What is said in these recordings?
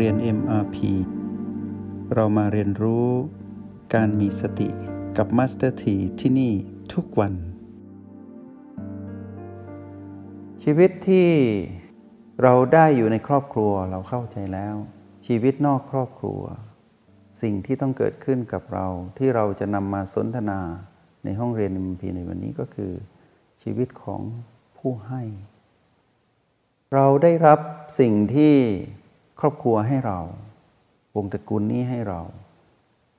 เรียน MRP เรามาเรียนรู้การมีสติกับ Master T ที่ที่นี่ทุกวัน ชีวิตที่เราได้อยู่ในครอบครัวเราเข้าใจแล้ว ชีวิตนอกครอบครัว สิ่งที่ต้องเกิดขึ้นกับเราที่เราจะนำมาสนทนาในห้องเรียน MRP ในวันนี้ก็คือ ชีวิตของผู้ให้ เราได้รับสิ่งที่ ครอบครัวให้เรา วงตระกูลนี้ให้เรา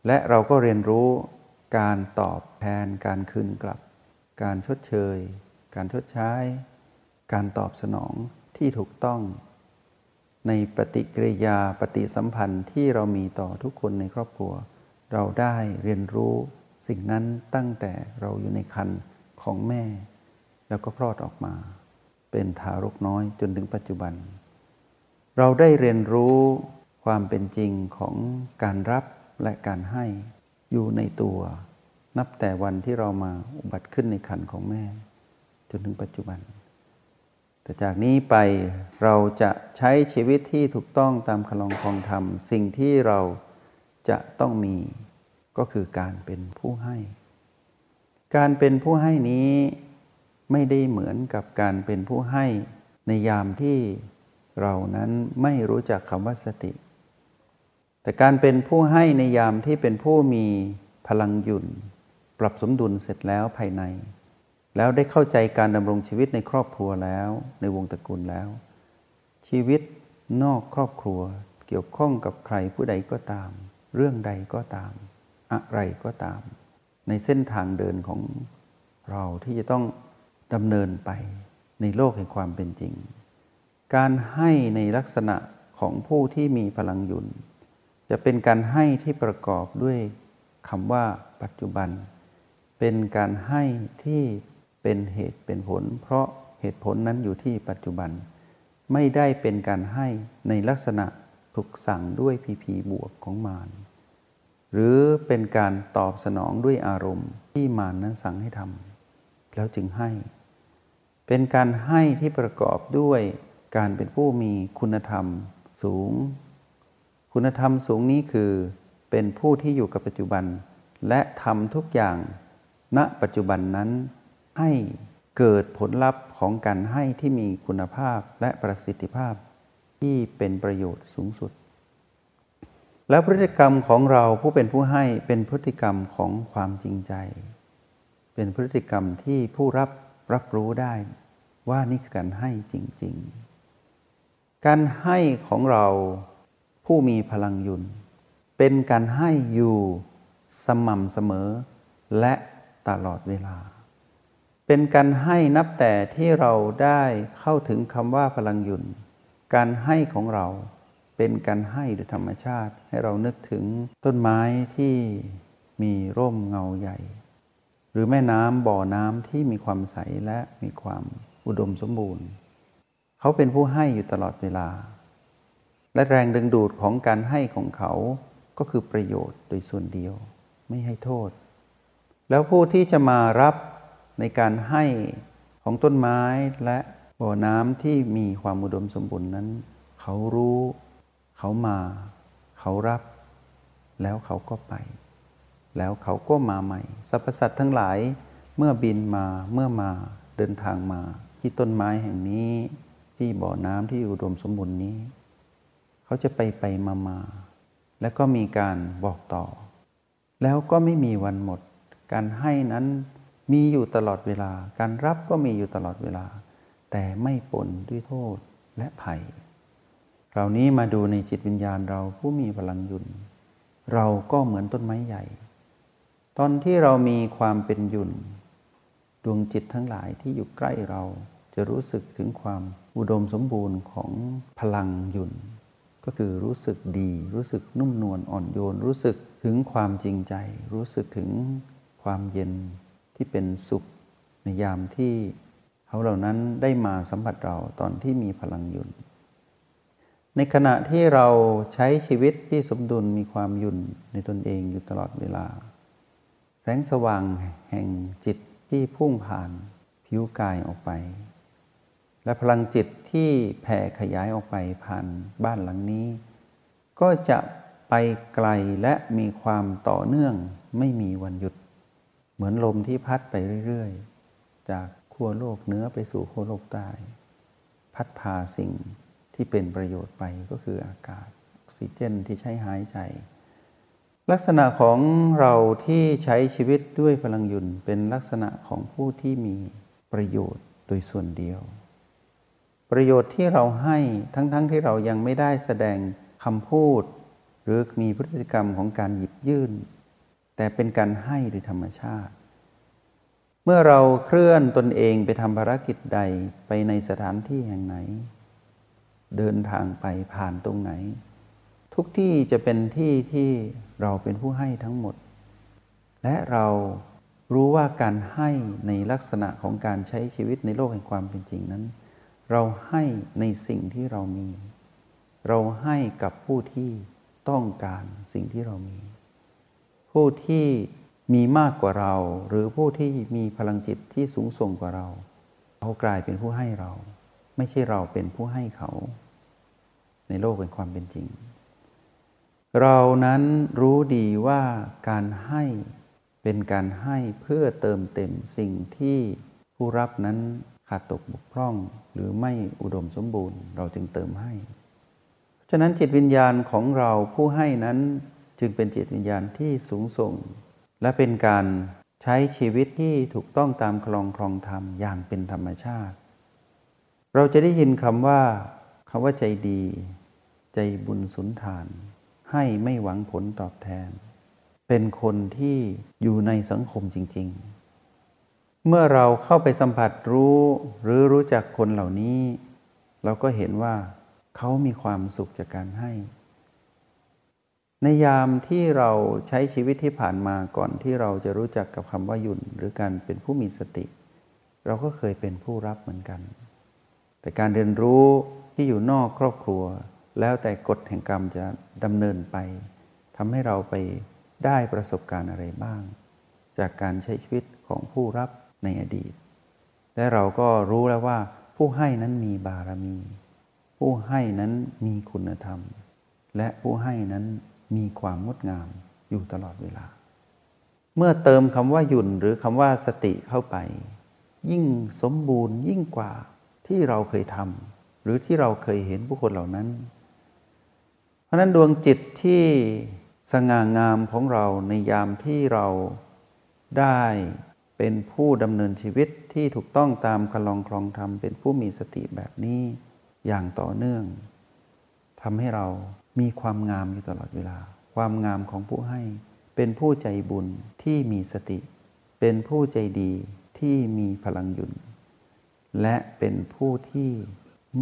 และเราก็เรียนรู้การตอบแทนการคืนกลับ การชดเชย การชดใช้ การตอบสนองที่ถูกต้อง ในปฏิกิริยาปฏิสัมพันธ์ที่เรามีต่อทุกคนในครอบครัว เราได้เรียนรู้สิ่งนั้นตั้งแต่เราอยู่ในคันของแม่ แล้วก็พรอดออกมา เป็นทารกน้อยจนถึงปัจจุบัน เราได้เรียนรู้ความเป็นจริงของการรับและการให้อยู่ในตัว นับแต่วันที่เรามาอุบัติขึ้นในคันของแม่ จนถึงปัจจุบัน แต่จากนี้ไปเราจะใช้ชีวิตที่ถูกต้องตามคลองคองธรรม สิ่งที่เราจะต้องมีก็คือการเป็นผู้ให้ การเป็นผู้ให้นี้ไม่ได้เหมือนกับการเป็นผู้ให้ในยามที่ เรานั้นไม่รู้จักคำว่าสติ แต่การเป็นผู้ให้ในยามที่เป็นผู้มีพลังหยุ่น ปรับสมดุลเสร็จแล้วภายใน แล้วได้เข้าใจการดำรงชีวิตในครอบครัวแล้ว ในวงตระกูลแล้ว ชีวิตนอกครอบครัวเกี่ยวข้องกับใครผู้ใดก็ตาม เรื่องใดก็ตาม อะไรก็ตาม ในเส้นทางเดินของเราที่จะต้องดำเนินไปในโลกแห่งความเป็นจริง การให้ในลักษณะของผู้ที่มีพลังยุนจะเป็นการให้ที่ประกอบด้วยคำว่าปัจจุบัน เป็นการให้ที่เป็นเหตุเป็นผล เพราะเหตุผลนั้นอยู่ที่ปัจจุบัน ไม่ได้เป็นการให้ในลักษณะถูกสั่งด้วยพีพีบวกของมารหรือเป็นการตอบสนองด้วยอารมณ์ที่มารนนั้นสั่งให้ทำแล้วจึงให้ เป็นการให้ที่ประกอบด้วย การเป็นผู้มีคุณธรรมสูง คุณธรรมสูงนี้คือเป็นผู้ที่อยู่กับปัจจุบัน และทำทุกอย่าง ณปัจจุบันนั้น ให้เกิดผลลัพธ์ของการให้ที่มีคุณภาพและประสิทธิภาพ ที่เป็นประโยชน์สูงสุด แล้วพฤติกรรมของเราผู้เป็นผู้ให้เป็นพฤติกรรมของความจริงใจ เป็นพฤติกรรมที่ผู้รับรับรู้ได้ว่านี่คือการให้จริง ๆ การให้ของเราผู้มีพลังยุน เป็นการให้อยู่สม่ำเสมอ และตลอดเวลา เป็นการให้นับแต่ที่เราได้เข้าถึงคำว่าพลังยุน การให้ของเราเป็นการให้โดยธรรมชาติ ให้เรานึกถึงต้นไม้ที่มีร่มเงาใหญ่ หรือแม่น้ำบ่อน้ำที่มีความใสและมีความอุดมสมบูรณ์ เขาเป็นผู้ให้อยู่ตลอดเวลา และแรงดึงดูดของการให้ของเขาก็คือประโยชน์โดยส่วนเดียว ไม่ให้โทษ แล้วผู้ที่จะมารับในการให้ของต้นไม้และบ่อน้ำที่มีความอุดมสมบูรณ์นั้น เขารู้ เขามา เขารับ แล้วเขาก็ไป แล้วเขาก็มาใหม่สรรพสัตว์ทั้งหลายเมื่อบินมาเมื่อมาเดินทางมา ที่ต้นไม้แห่งนี้ ที่บ่อน้ำที่อุดมสมบูรณ์นี้ เขาจะไปไปมามาแล้วก็มีการบอกต่อ แล้วก็ไม่มีวันหมด การให้นั้นมีอยู่ตลอดเวลา การรับก็มีอยู่ตลอดเวลา แต่ไม่ปนด้วยโทษและภัยเรานี้มาดูในจิตวิญญาณเราผู้มีพลังยุนเราก็เหมือนต้นไม้ใหญ่ ตอนที่เรามีความเป็นยุนดวงจิตทั้งหลายที่อยู่ใกล้เรา จะรู้สึกถึงความอุดมสมบูรณ์ของพลังหยุ่น ก็คือรู้สึกดี รู้สึกนุ่มนวลอ่อนโยน รู้สึกถึงความจริงใจ รู้สึกถึงความเย็นที่เป็นสุขในยามที่เขาเหล่านั้นได้มาสัมผัสเราตอนที่มีพลังหยุ่น ในขณะที่เราใช้ชีวิตที่สมดุลมีความหยุ่นในตนเองอยู่ตลอดเวลา แสงสว่างแห่งจิตที่พุ่งผ่านผิวกายออกไป และพลังจิตที่แผ่ขยายออกไปผ่านบ้านหลังนี้ ก็จะไปไกลและมีความต่อเนื่องไม่มีวันหยุด เหมือนลมที่พัดไปเรื่อยๆ จากขั้วโลกเหนือไปสู่ขั้วโลกใต้ พัดพาสิ่งที่เป็นประโยชน์ไปก็คืออากาศออกซิเจนที่ใช้หายใจ ลักษณะของเราที่ใช้ชีวิตด้วยพลังยุนเป็นลักษณะของผู้ที่มีประโยชน์โดยส่วนเดียว ประโยชน์ที่เราให้ทั้งๆทที่เรายังไม่ได้แสดงคำพูด หรือมีพฤติกรรมของการหยิบยื่น แต่เป็นการให้โดยธรรมชาติ เมื่อเราเคลื่อนตนเองไปทำภารกิจใดไปในสถานที่แห่งไหน เดินทางไปผ่านตรงไหน ทุกที่จะเป็นที่ที่เราเป็นผู้ให้ทั้งหมด และเรารู้ว่าการให้ในลักษณะของการใช้ชีวิตในโลกแห่งความเป็นจริงนั้น เราให้ในสิ่งที่เรามี เราให้กับผู้ที่ต้องการสิ่งที่เรามี ผู้ที่มีมากกว่าเรา หรือผู้ที่มีพลังจิตที่สูงส่งกว่าเรา เขากลายเป็นผู้ให้เรา ไม่ใช่เราเป็นผู้ให้เขา ในโลกเป็นความเป็นจริง เรานั้นรู้ดีว่าการให้เป็นการให้เพื่อเติมเต็มสิ่งที่ผู้รับนั้น ขาดตกบกพร่องหรือไม่อุดมสมบูรณ์ เราจึงเติมให้ ฉะนั้นจิตวิญญาณของเราผู้ให้นั้นจึงเป็นจิตวิญญาณที่สูงส่ง และเป็นการใช้ชีวิตที่ถูกต้องตามคลองครองธรรมอย่างเป็นธรรมชาติ เราจะได้ยินคำว่าคำว่าใจดี ใจบุญสุนทาน ให้ไม่หวังผลตอบแทน เป็นคนที่อยู่ในสังคมจริง ๆ เมื่อเราเข้าไปสัมผัสรู้หรือรู้จักคนเหล่านี้ เราก็เห็นว่าเขามีความสุขจากการให้ ในยามที่เราใช้ชีวิตที่ผ่านมาก่อนที่เราจะรู้จักกับคำว่าหยุ่น หรือการเป็นผู้มีสติ เราก็เคยเป็นผู้รับเหมือนกัน แต่การเรียนรู้ที่อยู่นอกครอบครัว แล้วแต่กฎแห่งกรรมจะดำเนินไปทำให้เราไปได้ประสบการณ์อะไรบ้าง จากการใช้ชีวิตของผู้รับ ในอดีต และเราก็รู้แล้วว่า ผู้ให้นั้นมีบารมี ผู้ให้นั้นมีคุณธรรม และผู้ให้นั้นมีความงดงามอยู่ตลอดเวลา เมื่อเติมคำว่าหยุ่นหรือคำว่าสติเข้าไป ยิ่งสมบูรณ์ยิ่งกว่าที่เราเคยทำหรือที่เราเคยเห็นผู้คนเหล่านั้น เพราะนั้นดวงจิตที่สง่างามของเราในยามที่เราได้ เป็นผู้ดำเนินชีวิตที่ถูกต้องตามคลองครองธรรม เป็นผู้มีสติแบบนี้อย่างต่อเนื่องทำให้เรามีความงามอยู่ตลอดเวลา ความงามของผู้ให้ เป็นผู้ใจบุญที่มีสติ เป็นผู้ใจดีที่มีพลังยุนและเป็นผู้ที่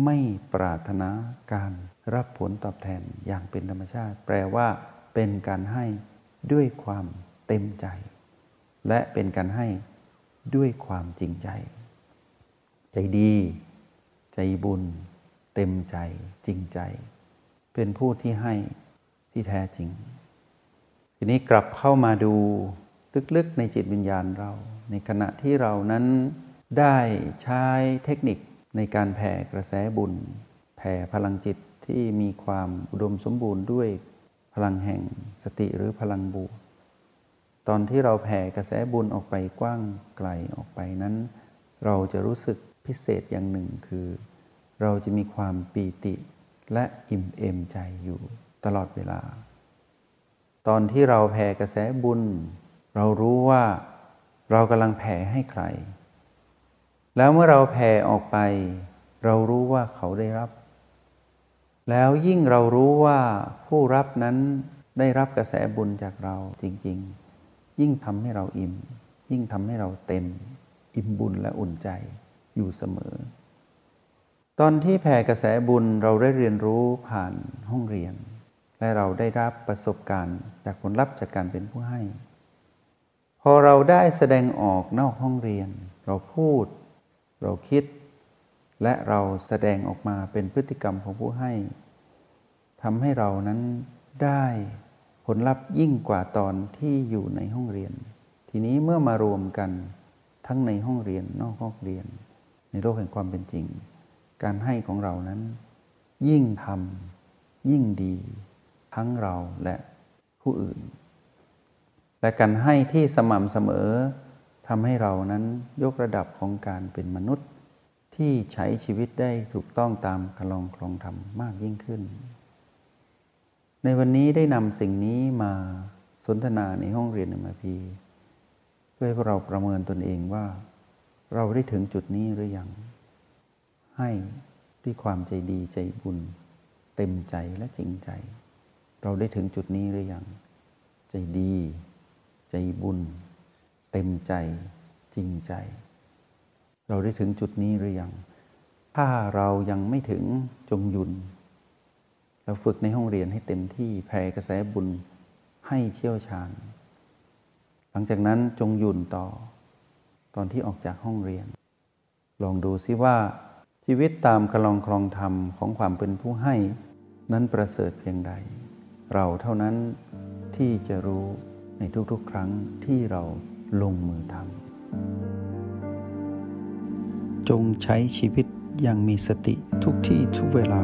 ไม่ปรารถนาการรับผลตอบแทนอย่างเป็นธรรมชาติ แปลว่าเป็นการให้ด้วยความเต็มใจ และเป็นการให้ด้วยความจริงใจ ใจดี ใจบุญ เต็มใจจริงใจ เป็นผู้ที่ให้ที่แท้จริง ทีนี้กลับเข้ามาดูลึกๆในจิตวิญญาณเรา ในขณะที่เรานั้นได้ใช้เทคนิคในการแผ่กระแสบุญ แผ่พลังจิตที่มีความอุดมสมบูรณ์ด้วยพลังแห่งสติหรือพลังบวก ตอนที่เราแผ่กระแสบุญออกไปกว้างไกลออกไปนั้น เราจะรู้สึกพิเศษอย่างหนึ่งคือ เราจะมีความปีติและอิ่มเอมใจอยู่ตลอดเวลา ตอนที่เราแผ่กระแสบุญ เรารู้ว่าเรากำลังแผ่ให้ใคร แล้วเมื่อเราแผ่ออกไป เรารู้ว่าเขาได้รับ แล้วยิ่งเรารู้ว่าผู้รับนั้นได้รับกระแสบุญจากเราจริง ๆ ยิ่งทำให้เราอิ่ม ยิ่งทำให้เราเต็ม อิ่มบุญและอุ่นใจอยู่เสมอ ตอนที่แผ่กระแสบุญเราได้เรียนรู้ผ่านห้องเรียน และเราได้รับประสบการณ์จากผลลัพธ์จากการเป็นผู้ให้ พอเราได้แสดงออกนอกห้องเรียน เราพูด เราคิด และเราแสดงออกมาเป็นพฤติกรรมของผู้ให้ทำให้เรานั้นได้ ผลลัพธ์ยิ่งกว่าตอนที่อยู่ในห้องเรียน ทีนี้เมื่อมารวมกันทั้งในห้องเรียนนอกห้องเรียน ในโลกแห่งความเป็นจริง การให้ของเรานั้น ยิ่งทำยิ่งดี ทั้งเราและผู้อื่น และการให้ที่สม่ำเสมอทำให้เรานั้นยกระดับของการเป็นมนุษย์ที่ใช้ชีวิตได้ถูกต้องตามคลองครองธรรมมากยิ่งขึ้น ในวันนี้ได้นำสิ่งนี้มาสนทนาในห้องเรียนมาพีเพื่อให้เราประเมินตนเองว่า เราได้ถึงจุดนี้หรือยัง ให้ด้วยความใจดีใจบุญ เต็มใจและจริงใจ เราได้ถึงจุดนี้หรือยัง ใจดี ใจบุญ เต็มใจ จริงใจ เราได้ถึงจุดนี้หรือยัง ถ้าเรายังไม่ถึงจงหยุด เราฝึกในห้องเรียนให้เต็มที่แผ่กระแสบุญให้เชี่ยวชาญ หลังจากนั้นจงยุ่นต่อ ตอนที่ออกจากห้องเรียน ลองดูซิว่าชีวิตตามคลองครองธรรมของความเป็นผู้ให้ นั้นประเสริฐเพียงใด เราเท่านั้นที่จะรู้ในทุกๆ ครั้งที่เราลงมือทำจงใช้ชีวิตอย่างมีสติทุกที่ทุกเวลา